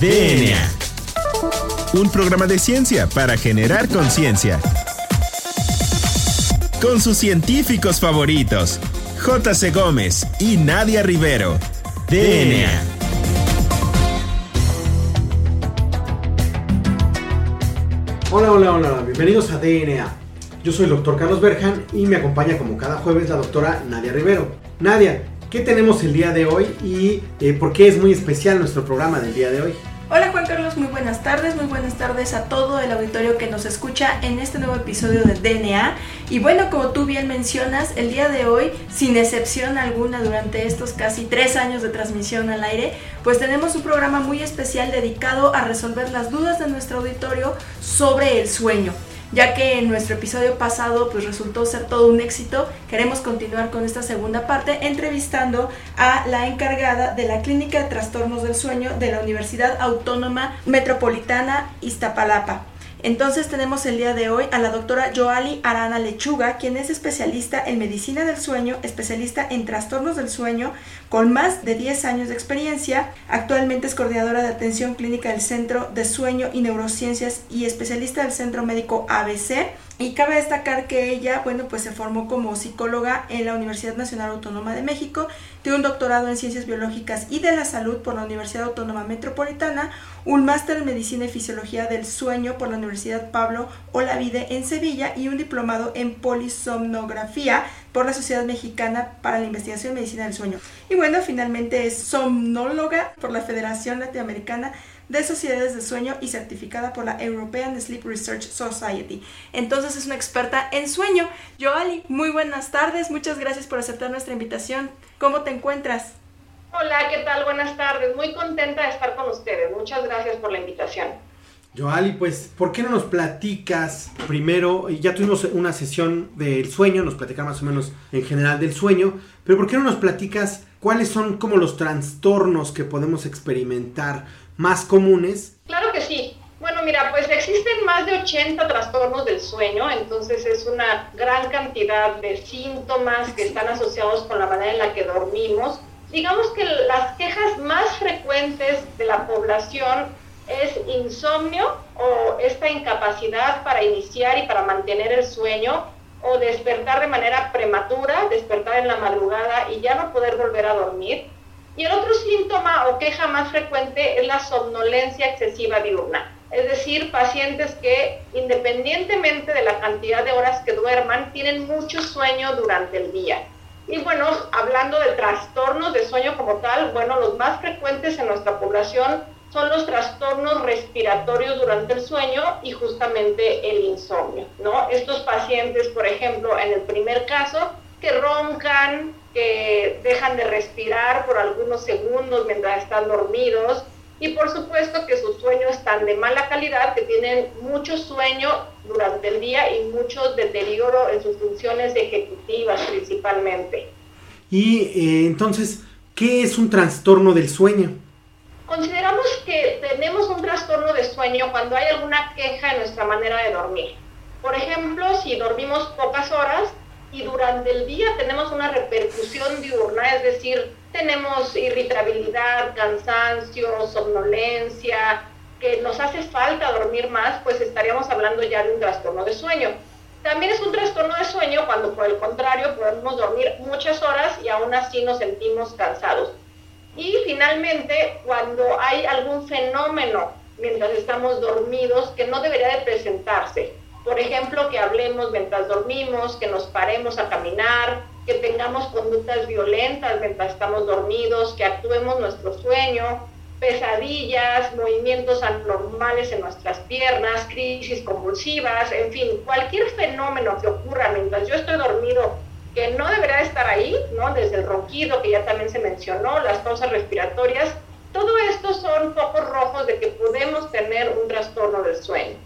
DNA. Un programa de ciencia para generar conciencia. Con sus científicos favoritos, J.C. Gómez y Nadia Rivero. DNA. Hola, hola, hola, bienvenidos a DNA. Yo soy el doctor Carlos Berjan y me acompaña como cada jueves la doctora Nadia Rivero. Nadia, ¿qué tenemos el día de hoy y eh, por qué es muy especial nuestro programa del día de hoy? Hola Juan Carlos, muy buenas tardes, muy buenas tardes a todo el auditorio que nos escucha en este nuevo episodio de DNA. Y bueno, como tú bien mencionas, el día de hoy, sin excepción alguna durante estos casi tres años de transmisión al aire, pues tenemos un programa muy especial dedicado a resolver las dudas de nuestro auditorio sobre el sueño ya que en nuestro episodio pasado pues resultó ser todo un éxito, queremos continuar con esta segunda parte entrevistando a la encargada de la Clínica de Trastornos del Sueño de la Universidad Autónoma Metropolitana Iztapalapa. Entonces tenemos el día de hoy a la doctora Joali Arana Lechuga, quien es especialista en medicina del sueño, especialista en trastornos del sueño, con más de 10 años de experiencia. Actualmente es coordinadora de atención clínica del Centro de Sueño y Neurociencias y especialista del Centro Médico ABC. Y cabe destacar que ella, bueno, pues se formó como psicóloga en la Universidad Nacional Autónoma de México, tiene un doctorado en Ciencias Biológicas y de la Salud por la Universidad Autónoma Metropolitana, un máster en Medicina y Fisiología del Sueño por la Universidad Pablo Olavide en Sevilla y un diplomado en Polisomnografía por la Sociedad Mexicana para la Investigación en Medicina del Sueño. Y bueno, finalmente es somnóloga por la Federación Latinoamericana de Sociedades de Sueño y certificada por la European Sleep Research Society. Entonces es una experta en sueño. Joali, muy buenas tardes, muchas gracias por aceptar nuestra invitación. ¿Cómo te encuentras? Hola, ¿qué tal? Buenas tardes. Muy contenta de estar con ustedes. Muchas gracias por la invitación. Joali, pues, ¿por qué no nos platicas primero? Ya tuvimos una sesión del sueño, nos platicamos más o menos en general del sueño, pero ¿por qué no nos platicas cuáles son como los trastornos que podemos experimentar más comunes? Claro que sí. Bueno, mira, pues existen más de 80 trastornos del sueño, entonces es una gran cantidad de síntomas que están asociados con la manera en la que dormimos. Digamos que las quejas más frecuentes de la población es insomnio o esta incapacidad para iniciar y para mantener el sueño o despertar de manera prematura, despertar en la madrugada y ya no poder volver a dormir y el otro síntoma o queja más frecuente es la somnolencia excesiva diurna. Es decir, pacientes que independientemente de la cantidad de horas que duerman, tienen mucho sueño durante el día. Y bueno, hablando de trastornos de sueño como tal, bueno, los más frecuentes en nuestra población son los trastornos respiratorios durante el sueño y justamente el insomnio, ¿no? Estos pacientes, por ejemplo, en el primer caso, que roncan, que dejan de respirar por algunos segundos mientras están dormidos y por supuesto que sus sueños están de mala calidad, que tienen mucho sueño durante el día y mucho deterioro en sus funciones ejecutivas principalmente. Y eh, entonces, ¿qué es un trastorno del sueño? Consideramos que tenemos un trastorno de sueño cuando hay alguna queja en nuestra manera de dormir. Por ejemplo, si dormimos pocas horas, y durante el día tenemos una repercusión diurna, es decir, tenemos irritabilidad, cansancio, somnolencia, que nos hace falta dormir más, pues estaríamos hablando ya de un trastorno de sueño. También es un trastorno de sueño cuando por el contrario podemos dormir muchas horas y aún así nos sentimos cansados. Y finalmente, cuando hay algún fenómeno mientras estamos dormidos que no debería de presentarse, por ejemplo, que hablemos mientras dormimos, que nos paremos a caminar, que tengamos conductas violentas mientras estamos dormidos, que actuemos nuestro sueño, pesadillas, movimientos anormales en nuestras piernas, crisis convulsivas, en fin, cualquier fenómeno que ocurra mientras yo estoy dormido que no debería estar ahí, ¿no? Desde el ronquido que ya también se mencionó, las cosas respiratorias, todo esto son focos rojos de que podemos tener un trastorno del sueño.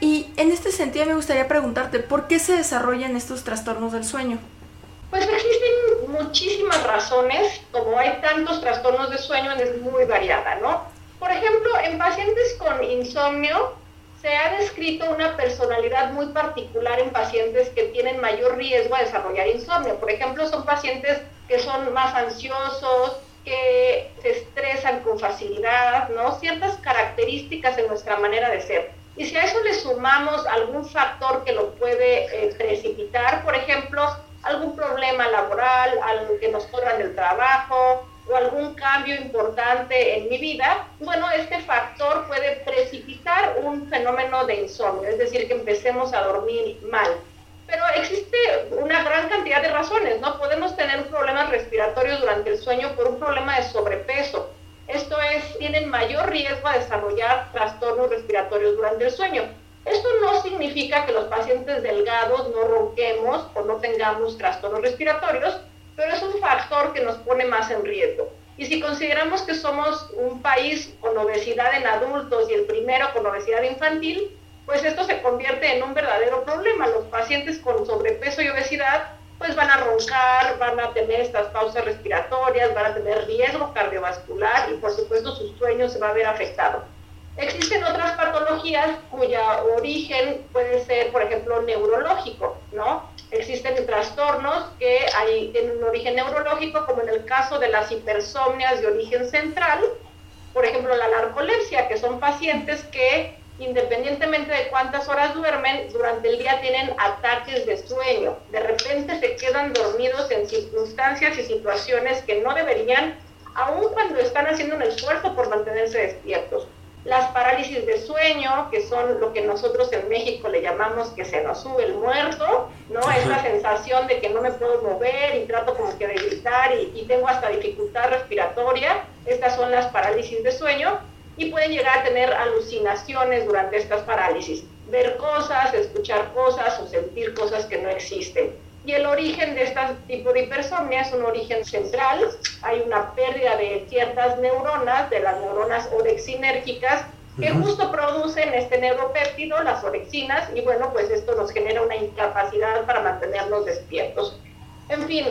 Y en este sentido me gustaría preguntarte, ¿por qué se desarrollan estos trastornos del sueño? Pues existen muchísimas razones, como hay tantos trastornos de sueño, es muy variada, ¿no? Por ejemplo, en pacientes con insomnio se ha descrito una personalidad muy particular en pacientes que tienen mayor riesgo a desarrollar insomnio. Por ejemplo, son pacientes que son más ansiosos, que se estresan con facilidad, ¿no? Ciertas características en nuestra manera de ser. Y si a eso le sumamos algún factor que lo puede eh, precipitar, por ejemplo, algún problema laboral, algo que nos corran del trabajo o algún cambio importante en mi vida, bueno, este factor puede precipitar un fenómeno de insomnio, es decir, que empecemos a dormir mal. Pero existe una gran cantidad de razones, ¿no? Podemos tener problemas respiratorios durante el sueño por un problema de sobrepeso. Esto es, tienen mayor riesgo a desarrollar trastornos respiratorios durante el sueño. Esto no significa que los pacientes delgados no ronquemos o no tengamos trastornos respiratorios, pero es un factor que nos pone más en riesgo. Y si consideramos que somos un país con obesidad en adultos y el primero con obesidad infantil, pues esto se convierte en un verdadero problema. Los pacientes con sobrepeso y obesidad pues van a roncar, van a tener estas pausas respiratorias, van a tener riesgo cardiovascular y por supuesto su sueño se va a ver afectado. Existen otras patologías cuya origen puede ser, por ejemplo, neurológico, ¿no? Existen trastornos que hay, tienen un origen neurológico, como en el caso de las hipersomnias de origen central, por ejemplo, la narcolepsia, que son pacientes que independientemente de cuántas horas duermen, durante el día tienen ataques de sueño. De repente se quedan dormidos en circunstancias y situaciones que no deberían, aun cuando están haciendo un esfuerzo por mantenerse despiertos las parálisis de sueño, que son lo que nosotros en México le llamamos que se nos sube el muerto, ¿no? Es la sensación de que no me puedo mover y trato como que de gritar y, y tengo hasta dificultad respiratoria. Estas son las parálisis de sueño y pueden llegar a tener alucinaciones durante estas parálisis, ver cosas, escuchar cosas o sentir cosas que no existen. Y el origen de este tipo de hipersomnia es un origen central. Hay una pérdida de ciertas neuronas, de las neuronas orexinérgicas, que justo producen este neuropéptido, las orexinas, y bueno, pues esto nos genera una incapacidad para mantenernos despiertos. En fin,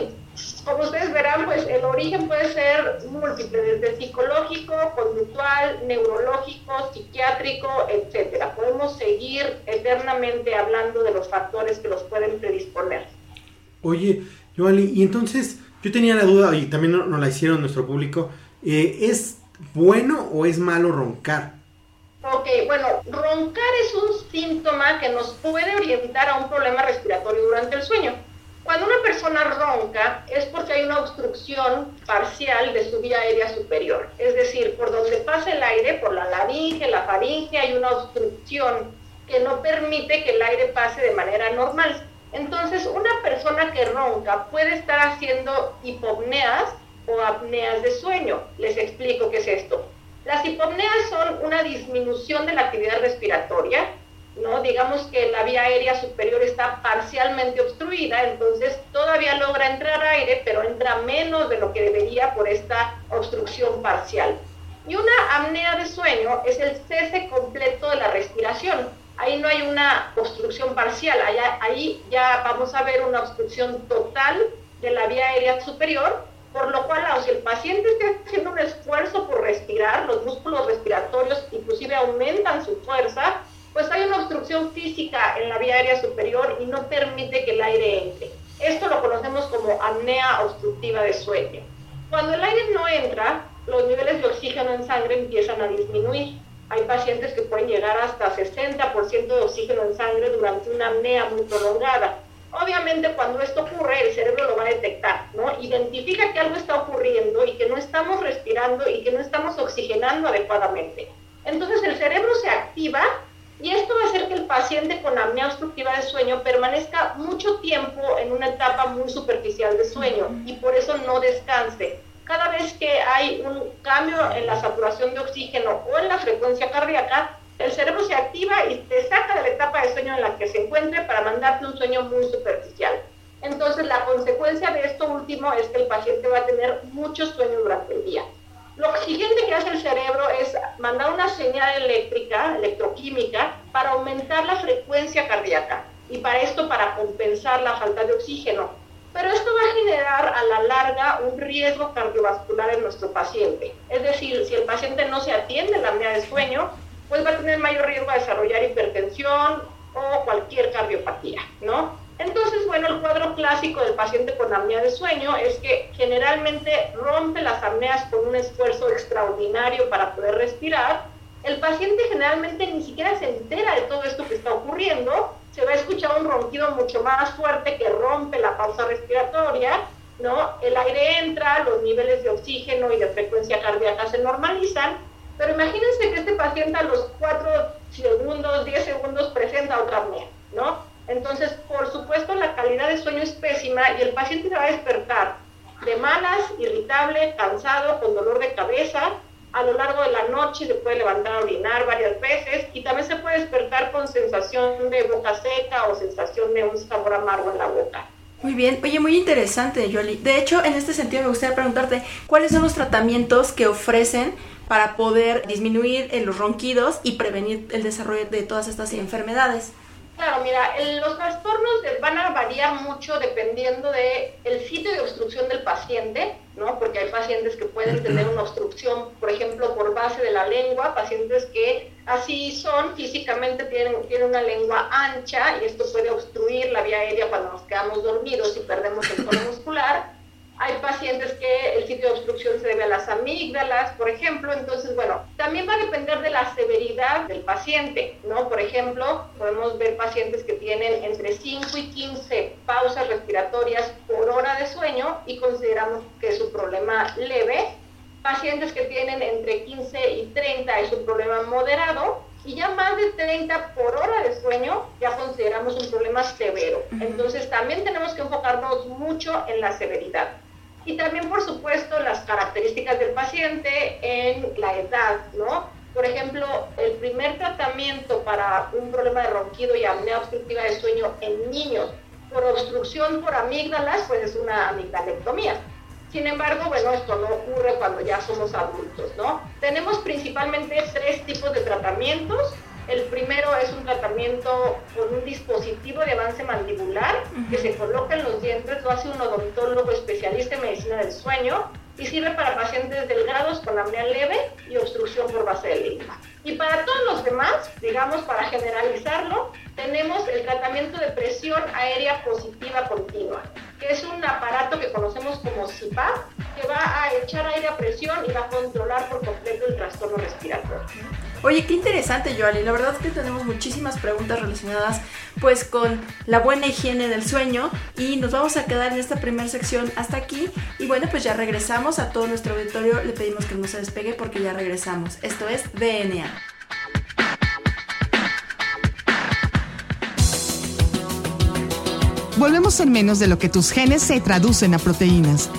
como ustedes verán, pues el origen puede ser múltiple, desde psicológico, conductual, neurológico, psiquiátrico, etcétera. Podemos seguir eternamente hablando de los factores que los pueden predisponer. Oye, Joali, y entonces yo tenía la duda, y también nos la hicieron nuestro público, eh, ¿es bueno o es malo roncar? Ok, bueno, roncar es un síntoma que nos puede orientar a un problema respiratorio durante el sueño. Cuando una persona ronca es porque hay una obstrucción parcial de su vía aérea superior. Es decir, por donde pasa el aire, por la laringe, la faringe, hay una obstrucción que no permite que el aire pase de manera normal. Entonces, una persona que ronca puede estar haciendo hipopneas o apneas de sueño. Les explico qué es esto. Las hipopneas son una disminución de la actividad respiratoria, ¿no? Digamos que la vía aérea superior está parcialmente obstruida, entonces todavía logra entrar aire, pero entra menos de lo que debería por esta obstrucción parcial. Y una apnea de sueño es el cese completo de la respiración ahí no hay una obstrucción parcial, ahí ya vamos a ver una obstrucción total de la vía aérea superior, por lo cual, aunque el paciente esté haciendo un esfuerzo por respirar, los músculos respiratorios inclusive aumentan su fuerza, pues hay una obstrucción física en la vía aérea superior y no permite que el aire entre. Esto lo conocemos como apnea obstructiva de sueño. Cuando el aire no entra, los niveles de oxígeno en sangre empiezan a disminuir. Hay pacientes que pueden llegar hasta 60% de oxígeno en sangre durante una apnea muy prolongada. Obviamente cuando esto ocurre el cerebro lo va a detectar, ¿no? Identifica que algo está ocurriendo y que no estamos respirando y que no estamos oxigenando adecuadamente. Entonces el cerebro se activa y esto va a hacer que el paciente con apnea obstructiva de sueño permanezca mucho tiempo en una etapa muy superficial de sueño y por eso no descanse cada vez que hay un cambio en la saturación de oxígeno o en la frecuencia cardíaca, el cerebro se activa y te saca de la etapa de sueño en la que se encuentre para mandarte un sueño muy superficial. Entonces, la consecuencia de esto último es que el paciente va a tener mucho sueño durante el día. Lo siguiente que hace el cerebro es mandar una señal eléctrica, electroquímica, para aumentar la frecuencia cardíaca y para esto para compensar la falta de oxígeno pero esto va a generar a la larga un riesgo cardiovascular en nuestro paciente. Es decir, si el paciente no se atiende a la apnea de sueño, pues va a tener mayor riesgo de desarrollar hipertensión o cualquier cardiopatía, ¿no? Entonces, bueno, el cuadro clásico del paciente con apnea de sueño es que generalmente rompe las apneas con un esfuerzo extraordinario para poder respirar. El paciente generalmente ni siquiera se entera de todo esto que está ocurriendo. Se va a escuchar un ronquido mucho más fuerte que rompe la pausa respiratoria, ¿no? El aire entra, los niveles de oxígeno y de frecuencia cardíaca se normalizan, pero imagínense que este paciente a los 4 segundos, 10 segundos presenta otra apnea, ¿no? Entonces, por supuesto, la calidad de sueño es pésima y el paciente se va a despertar de malas, irritable, cansado, con dolor de cabeza. A lo largo de la noche se puede levantar a orinar varias veces y también se puede despertar con sensación de boca seca o sensación de un sabor amargo en la boca. Muy bien, oye, muy interesante, Yoli. De hecho, en este sentido me gustaría preguntarte, ¿cuáles son los tratamientos que ofrecen para poder disminuir los ronquidos y prevenir el desarrollo de todas estas enfermedades? Claro, mira, los trastornos van a variar mucho dependiendo del el sitio de obstrucción del paciente, ¿no? Porque hay pacientes que pueden tener una obstrucción, por ejemplo, por base de la lengua, pacientes que así son, físicamente tienen, tienen una lengua ancha y esto puede obstruir la vía aérea cuando nos quedamos dormidos y perdemos el tono muscular. Hay pacientes que el sitio de obstrucción se debe a las amígdalas, por ejemplo. Entonces, bueno, también va a depender de la severidad del paciente, ¿no? Por ejemplo, podemos ver pacientes que tienen entre 5 y 15 pausas respiratorias por hora de sueño y consideramos que es un problema leve. Pacientes que tienen entre 15 y 30 es un problema moderado y ya más de 30 por hora de sueño ya consideramos un problema severo. Entonces también tenemos que enfocarnos mucho en la severidad y también, por supuesto, las características del paciente en la edad, ¿no? Por ejemplo, el primer tratamiento para un problema de ronquido y apnea obstructiva de sueño en niños por obstrucción por amígdalas, pues es una amigdalectomía. Sin embargo, bueno, esto no ocurre cuando ya somos adultos, ¿no? Tenemos principalmente tres tipos de tratamientos. El primero es un tratamiento con un dispositivo de avance mandibular que se coloca en los dientes, lo hace un odontólogo especialista en medicina del sueño y sirve para pacientes delgados con apnea leve y obstrucción por base de lengua. Y para todos los demás, digamos para generalizarlo, tenemos el tratamiento de presión aérea positiva continua, que es un aparato que conocemos como CPAP, que va a echar aire a presión y va a controlar por completo el trastorno respiratorio. Oye, qué interesante, Joali. La verdad es que tenemos muchísimas preguntas relacionadas pues con la buena higiene del sueño y nos vamos a quedar en esta primera sección hasta aquí y bueno, pues ya regresamos a todo nuestro auditorio. Le pedimos que no se despegue porque ya regresamos. Esto es DNA. Volvemos en menos de lo que tus genes se traducen a proteínas.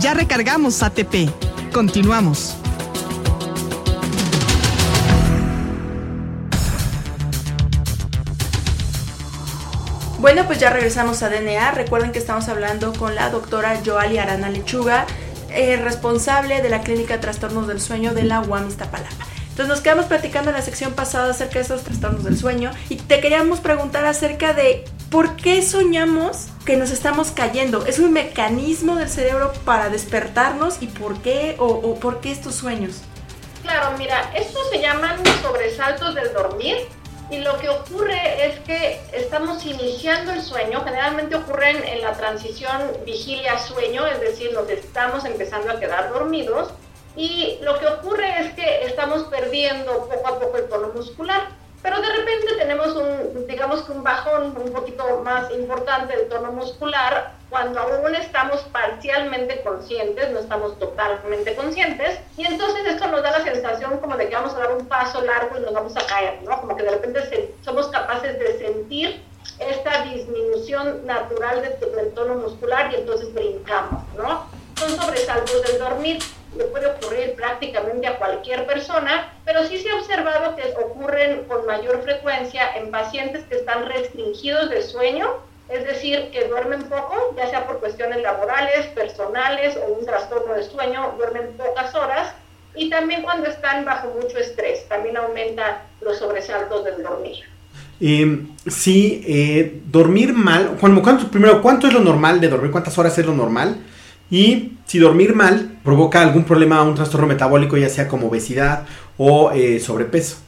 Ya recargamos ATP. Continuamos. Bueno, pues ya regresamos a DNA. Recuerden que estamos hablando con la doctora Joali Arana Lechuga, eh, responsable de la Clínica de Trastornos del Sueño de la UAM Iztapalapa. Entonces nos quedamos platicando en la sección pasada acerca de esos trastornos del sueño y te queríamos preguntar acerca de por qué soñamos que nos estamos cayendo. ¿Es un mecanismo del cerebro para despertarnos y por qué o, por qué estos sueños? Claro, mira, estos se llaman sobresaltos del dormir y lo que ocurre es que estamos iniciando el sueño, generalmente ocurren en la transición vigilia-sueño, es decir, nos estamos empezando a quedar dormidos y lo que ocurre es que estamos perdiendo poco a poco el tono muscular, pero de repente tenemos un, digamos que un bajón un poquito más importante del tono muscular cuando aún estamos parcialmente conscientes, no estamos totalmente conscientes, y entonces esto nos da la sensación como de que vamos a dar un paso largo y nos vamos a caer, ¿no? Como que de repente somos capaces de sentir esta disminución natural del tono muscular y entonces brincamos, ¿no? Son sobresaltos del dormir le puede ocurrir prácticamente a cualquier persona, pero sí se ha observado que ocurren con mayor frecuencia en pacientes que están restringidos de sueño, es decir, que duermen poco, ya sea por cuestiones laborales, personales o un trastorno de sueño, duermen pocas horas, y también cuando están bajo mucho estrés, también aumenta los sobresaltos del dormir. Eh, sí, eh, dormir mal, Juan, ¿cuánto, primero, ¿cuánto es lo normal de dormir? ¿Cuántas horas es lo normal? Y si dormir mal provoca algún problema, un trastorno metabólico, ya sea como obesidad o eh, sobrepeso.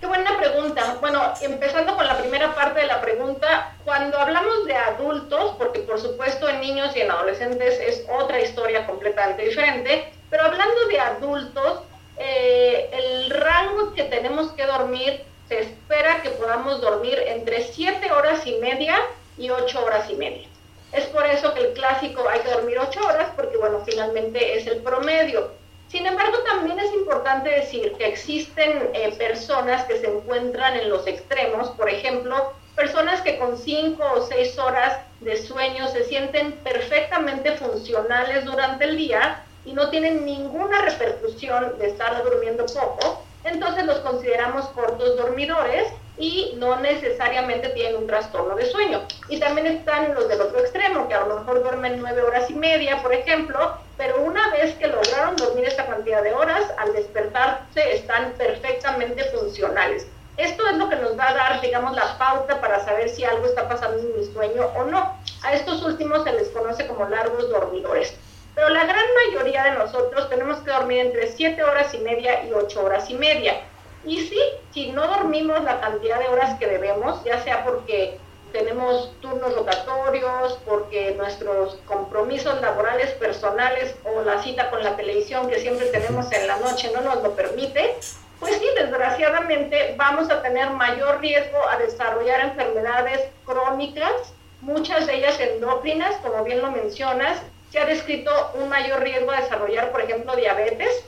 Qué buena pregunta. Bueno, empezando con la primera parte de la pregunta, cuando hablamos de adultos, porque por supuesto en niños y en adolescentes es otra historia completamente diferente, pero hablando de adultos, eh, el rango que tenemos que dormir, se espera que podamos dormir entre 7 horas y media y 8 horas y media. Es por eso que el clásico hay que dormir 8 horas, porque bueno, finalmente es el promedio. Sin embargo, también es importante decir que existen eh, personas que se encuentran en los extremos, por ejemplo, personas que con 5 o 6 horas de sueño se sienten perfectamente funcionales durante el día y no tienen ninguna repercusión de estar durmiendo poco, entonces los consideramos cortos dormidores y no necesariamente tienen un trastorno de sueño. Y también están los del otro extremo, que a lo mejor duermen nueve horas y media, por ejemplo, pero una vez que lograron dormir esta cantidad de horas, al despertarse están perfectamente funcionales. Esto es lo que nos va a dar, digamos, la pauta para saber si algo está pasando en mi sueño o no. A estos últimos se les conoce como largos dormidores. Pero la gran mayoría de nosotros tenemos que dormir entre siete horas y media y ocho horas y media. Y sí, si no dormimos la cantidad de horas que debemos, ya sea porque tenemos turnos rotatorios, porque nuestros compromisos laborales personales o la cita con la televisión que siempre tenemos en la noche no nos lo permite, pues sí, desgraciadamente vamos a tener mayor riesgo a desarrollar enfermedades crónicas, muchas de ellas endócrinas, como bien lo mencionas. Se ha descrito un mayor riesgo a desarrollar, por ejemplo, diabetes,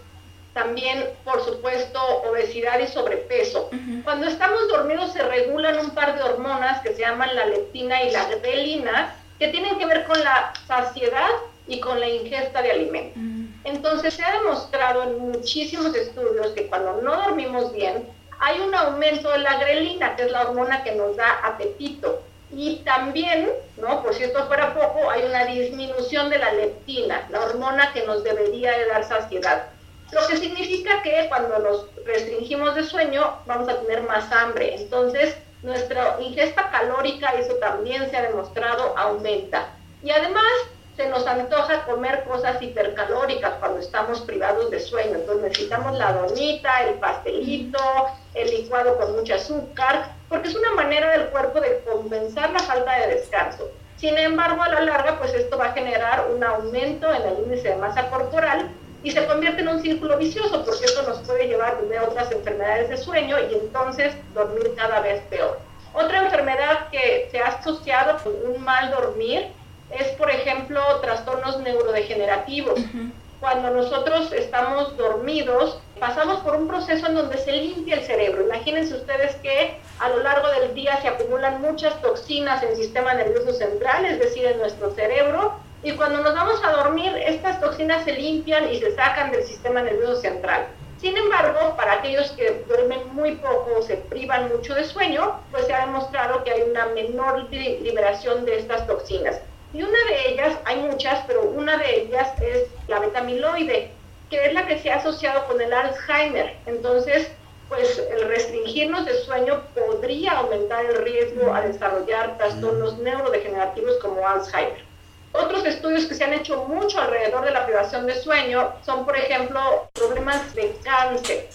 también, por supuesto, obesidad y sobrepeso. Cuando estamos dormidos se regulan un par de hormonas que se llaman la leptina y la grelina, que tienen que ver con la saciedad y con la ingesta de alimentos. Entonces, se ha demostrado en muchísimos estudios que cuando no dormimos bien, hay un aumento de la grelina, que es la hormona que nos da apetito. Y también, ¿no? Por si esto fuera poco, hay una disminución de la leptina, la hormona que nos debería de dar saciedad. Lo que significa que cuando nos restringimos de sueño vamos a tener más hambre. Entonces, nuestra ingesta calórica, eso también se ha demostrado, aumenta. Y además, se nos antoja comer cosas hipercalóricas cuando estamos privados de sueño. Entonces necesitamos la donita, el pastelito, el licuado con mucho azúcar, porque es una manera del cuerpo de compensar la falta de descanso. Sin embargo, a la larga, pues esto va a generar un aumento en el índice de masa corporal y se convierte en un círculo vicioso porque eso nos puede llevar a otras enfermedades de sueño y entonces dormir cada vez peor. Otra enfermedad que se ha asociado con un mal dormir es, por ejemplo, trastornos neurodegenerativos. Cuando nosotros estamos dormidos, pasamos por un proceso en donde se limpia el cerebro. Imagínense ustedes que a lo largo del día se acumulan muchas toxinas en el sistema nervioso central, es decir, en nuestro cerebro, y cuando nos vamos a dormir, estas toxinas se limpian y se sacan del sistema nervioso central. Sin embargo, para aquellos que duermen muy poco o se privan mucho de sueño, pues se ha demostrado que hay una menor liberación de estas toxinas. Y una de ellas, hay muchas, pero una de ellas es la betamiloide, que es la que se ha asociado con el Alzheimer. Entonces, pues el restringirnos de sueño podría aumentar el riesgo a desarrollar trastornos neurodegenerativos como Alzheimer. Otros estudios que se han hecho mucho alrededor de la privación de sueño son, por ejemplo, problemas de cáncer.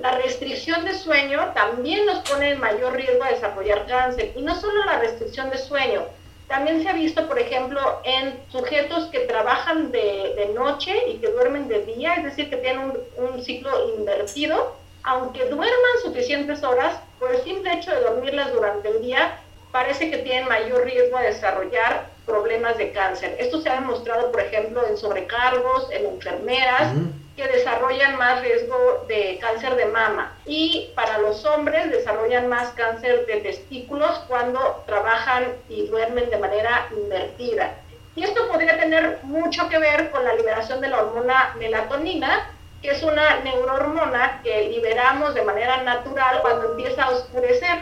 La restricción de sueño también nos pone en mayor riesgo a desarrollar cáncer. Y no solo la restricción de sueño, también se ha visto, por ejemplo, en sujetos que trabajan de, noche y que duermen de día, es decir, que tienen un, un ciclo invertido, aunque duerman suficientes horas, por el simple hecho de dormirlas durante el día, parece que tienen mayor riesgo a desarrollar problemas de cáncer. Esto se ha demostrado, por ejemplo, en sobrecargos, en enfermeras que desarrollan más riesgo de cáncer de mama y para los hombres desarrollan más cáncer de testículos cuando trabajan y duermen de manera invertida. Y esto podría tener mucho que ver con la liberación de la hormona melatonina, que es una neurohormona que liberamos de manera natural cuando empieza a oscurecer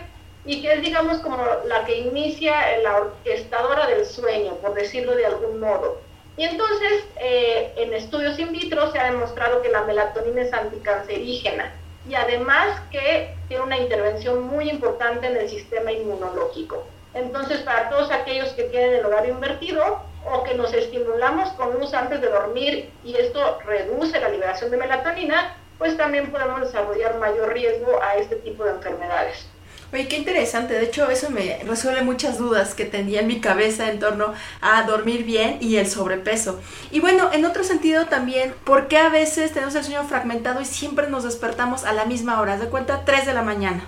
y que es, digamos, como la que inicia la orquestadora del sueño, por decirlo de algún modo. Y entonces, eh, en estudios in vitro se ha demostrado que la melatonina es anticancerígena y además que tiene una intervención muy importante en el sistema inmunológico. Entonces, para todos aquellos que tienen el horario invertido o que nos estimulamos con luz antes de dormir y esto reduce la liberación de melatonina, pues también podemos desarrollar mayor riesgo a este tipo de enfermedades. Oye, qué interesante. De hecho, eso me resuelve muchas dudas que tenía en mi cabeza en torno a dormir bien y el sobrepeso. Y bueno, en otro sentido también, ¿por qué a veces tenemos el sueño fragmentado y siempre nos despertamos a la misma hora? De cuenta, 3 de la mañana.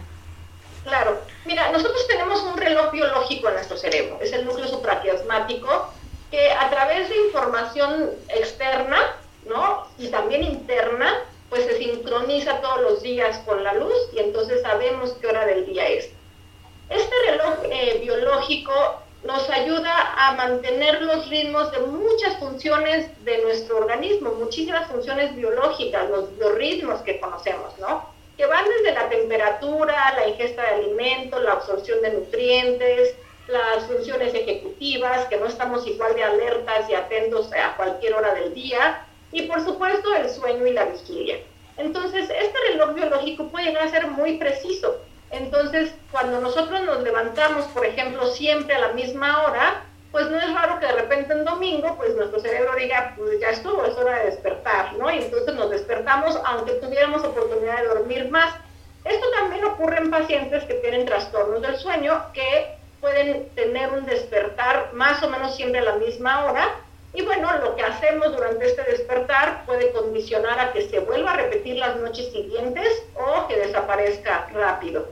Claro. Mira, nosotros tenemos un reloj biológico en nuestro cerebro. Es el núcleo supraquiasmático que a través de información externa, ¿no? Y también interna, sincroniza todos los días con la luz y entonces sabemos qué hora del día es. Este reloj eh, biológico nos ayuda a mantener los ritmos de muchas funciones de nuestro organismo, muchísimas funciones biológicas, los biorritmos que conocemos, ¿no? Que van desde la temperatura, la ingesta de alimentos, la absorción de nutrientes, las funciones ejecutivas, que no estamos igual de alertas y atentos a cualquier hora del día, y por supuesto el sueño y la vigilia. Entonces, este reloj biológico puede llegar a ser muy preciso. Entonces, cuando nosotros nos levantamos, por ejemplo, siempre a la misma hora, pues no es raro que de repente en domingo, pues nuestro cerebro diga, pues ya estuvo, es hora de despertar, ¿no? Y entonces nos despertamos aunque tuviéramos oportunidad de dormir más. Esto también ocurre en pacientes que tienen trastornos del sueño, que pueden tener un despertar más o menos siempre a la misma hora, y bueno, lo que hacemos durante este despertar puede condicionar a que se vuelva a repetir las noches siguientes o que desaparezca rápido.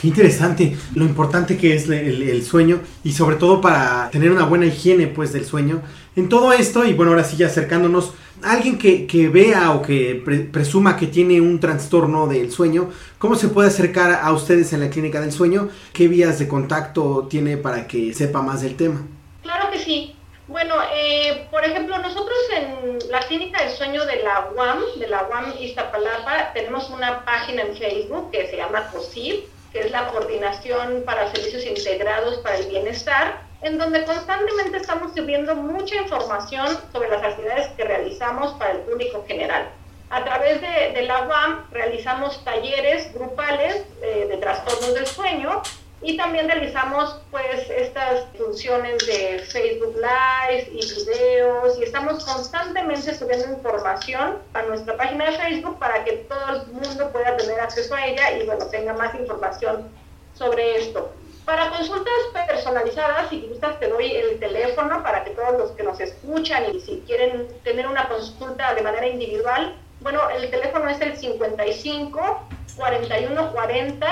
Qué interesante, lo importante que es el, sueño y sobre todo para tener una buena higiene pues del sueño. En todo esto, y bueno, ahora sí ya acercándonos, alguien que, que vea o que presuma que tiene un trastorno del sueño, ¿cómo se puede acercar a ustedes en la clínica del sueño? ¿Qué vías de contacto tiene para que sepa más del tema? Claro que sí. Bueno, eh, por ejemplo, nosotros en la Clínica del Sueño de la UAM, de la UAM Iztapalapa, tenemos una página en Facebook que se llama COSIB, que es la Coordinación para Servicios Integrados para el Bienestar, en donde constantemente estamos subiendo mucha información sobre las actividades que realizamos para el público general. A través de, la UAM realizamos talleres grupales eh, de trastornos del sueño y también realizamos pues estas funciones de Facebook Live y videos y estamos constantemente subiendo información a nuestra página de Facebook para que todo el mundo pueda tener acceso a ella y bueno, tenga más información sobre esto. Para consultas personalizadas, si gustas te doy el teléfono para que todos los que nos escuchan y si quieren tener una consulta de manera individual, bueno, el teléfono es el 55 41 40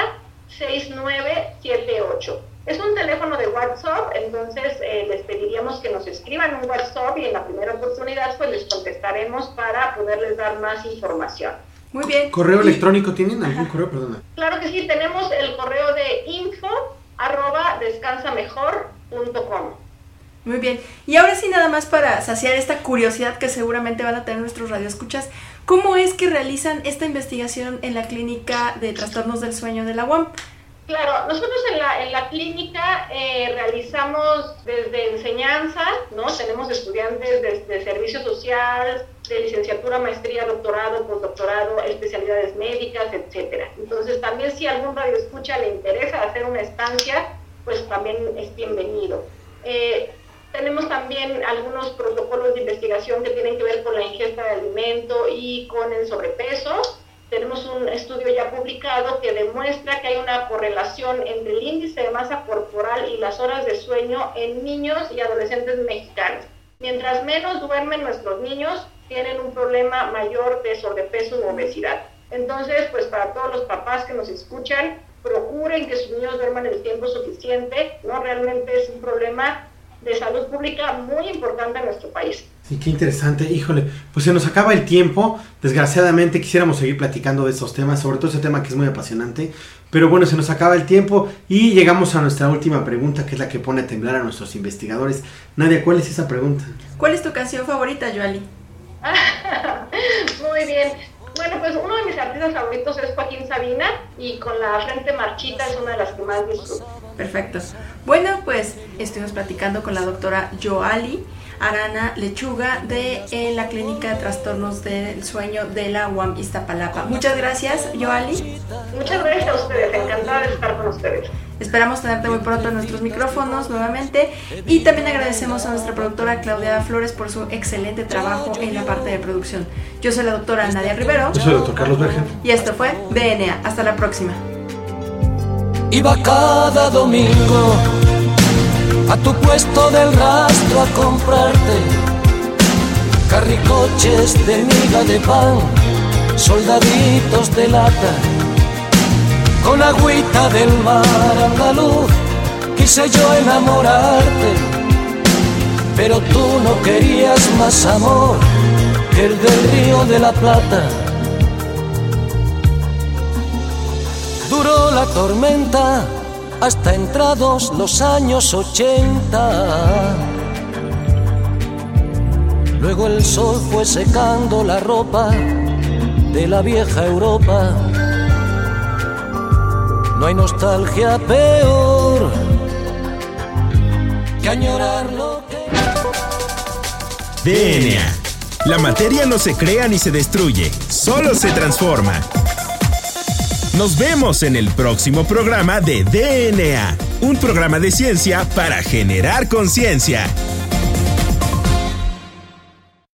6978. Es un teléfono de WhatsApp, entonces eh, les pediríamos que nos escriban un WhatsApp y en la primera oportunidad pues les contestaremos para poderles dar más información. Muy bien. ¿Correo electrónico tienen? ¿Algún correo? Perdona. Claro que sí, tenemos el correo de info arroba descansamejor.com. Muy bien. Y ahora sí, nada más para saciar esta curiosidad que seguramente van a tener nuestros radioescuchas, ¿cómo es que realizan esta investigación en la clínica de trastornos del sueño de la UAM? Claro, nosotros en la, en la clínica eh, realizamos desde enseñanza, ¿no? Tenemos estudiantes de, servicio social, de licenciatura, maestría, doctorado, postdoctorado, especialidades médicas, etcétera. Entonces, también si algún radio escucha le interesa hacer una estancia, pues también es bienvenido. Eh, tenemos también algunos protocolos de investigación que tienen que ver con la ingesta de alimento y con el sobrepeso. Tenemos un estudio ya publicado que demuestra que hay una correlación entre el índice de masa corporal y las horas de sueño en niños y adolescentes mexicanos. Mientras menos duermen nuestros niños, tienen un problema mayor de sobrepeso u obesidad. Entonces, pues para todos los papás que nos escuchan, procuren que sus niños duerman el tiempo suficiente, ¿no? Realmente es un problema de salud pública muy importante en nuestro país. Sí, qué interesante. Híjole, pues se nos acaba el tiempo. Desgraciadamente quisiéramos seguir platicando de estos temas, sobre todo ese tema que es muy apasionante. Pero bueno, se nos acaba el tiempo y llegamos a nuestra última pregunta, que es la que pone a temblar a nuestros investigadores. Nadia, ¿cuál es esa pregunta? ¿Cuál es tu canción favorita, Joali? muy bien. Bueno, pues uno de mis artistas favoritos es Joaquín Sabina y con la frente marchita es una de las que más disfruto. Perfecto. Bueno, pues estuvimos platicando con la doctora Joali Arana Lechuga de la Clínica de Trastornos del Sueño de la UAM Iztapalapa. Muchas gracias, Joali. Muchas gracias a ustedes, encantada de estar con ustedes. Esperamos tenerte muy pronto en nuestros micrófonos nuevamente y también agradecemos a nuestra productora Claudia Flores por su excelente trabajo en la parte de producción. Yo soy la doctora Nadia Rivero. Yo soy el doctor Carlos Bergen. Y esto fue DNA. Hasta la próxima. Iba cada domingo a tu puesto del rastro a comprarte carricoches de miga de pan, soldaditos de lata, con agüita del mar andaluz. Quise yo enamorarte, pero tú no querías más amor que el del río de la Plata. Duró la tormenta hasta entrados los años ochenta. Luego el sol fue secando la ropa de la vieja Europa. No hay nostalgia peor que añorar lo que... DNA. La materia no se crea ni se destruye, solo se transforma. Nos vemos en el próximo programa de DNA, un programa de ciencia para generar conciencia.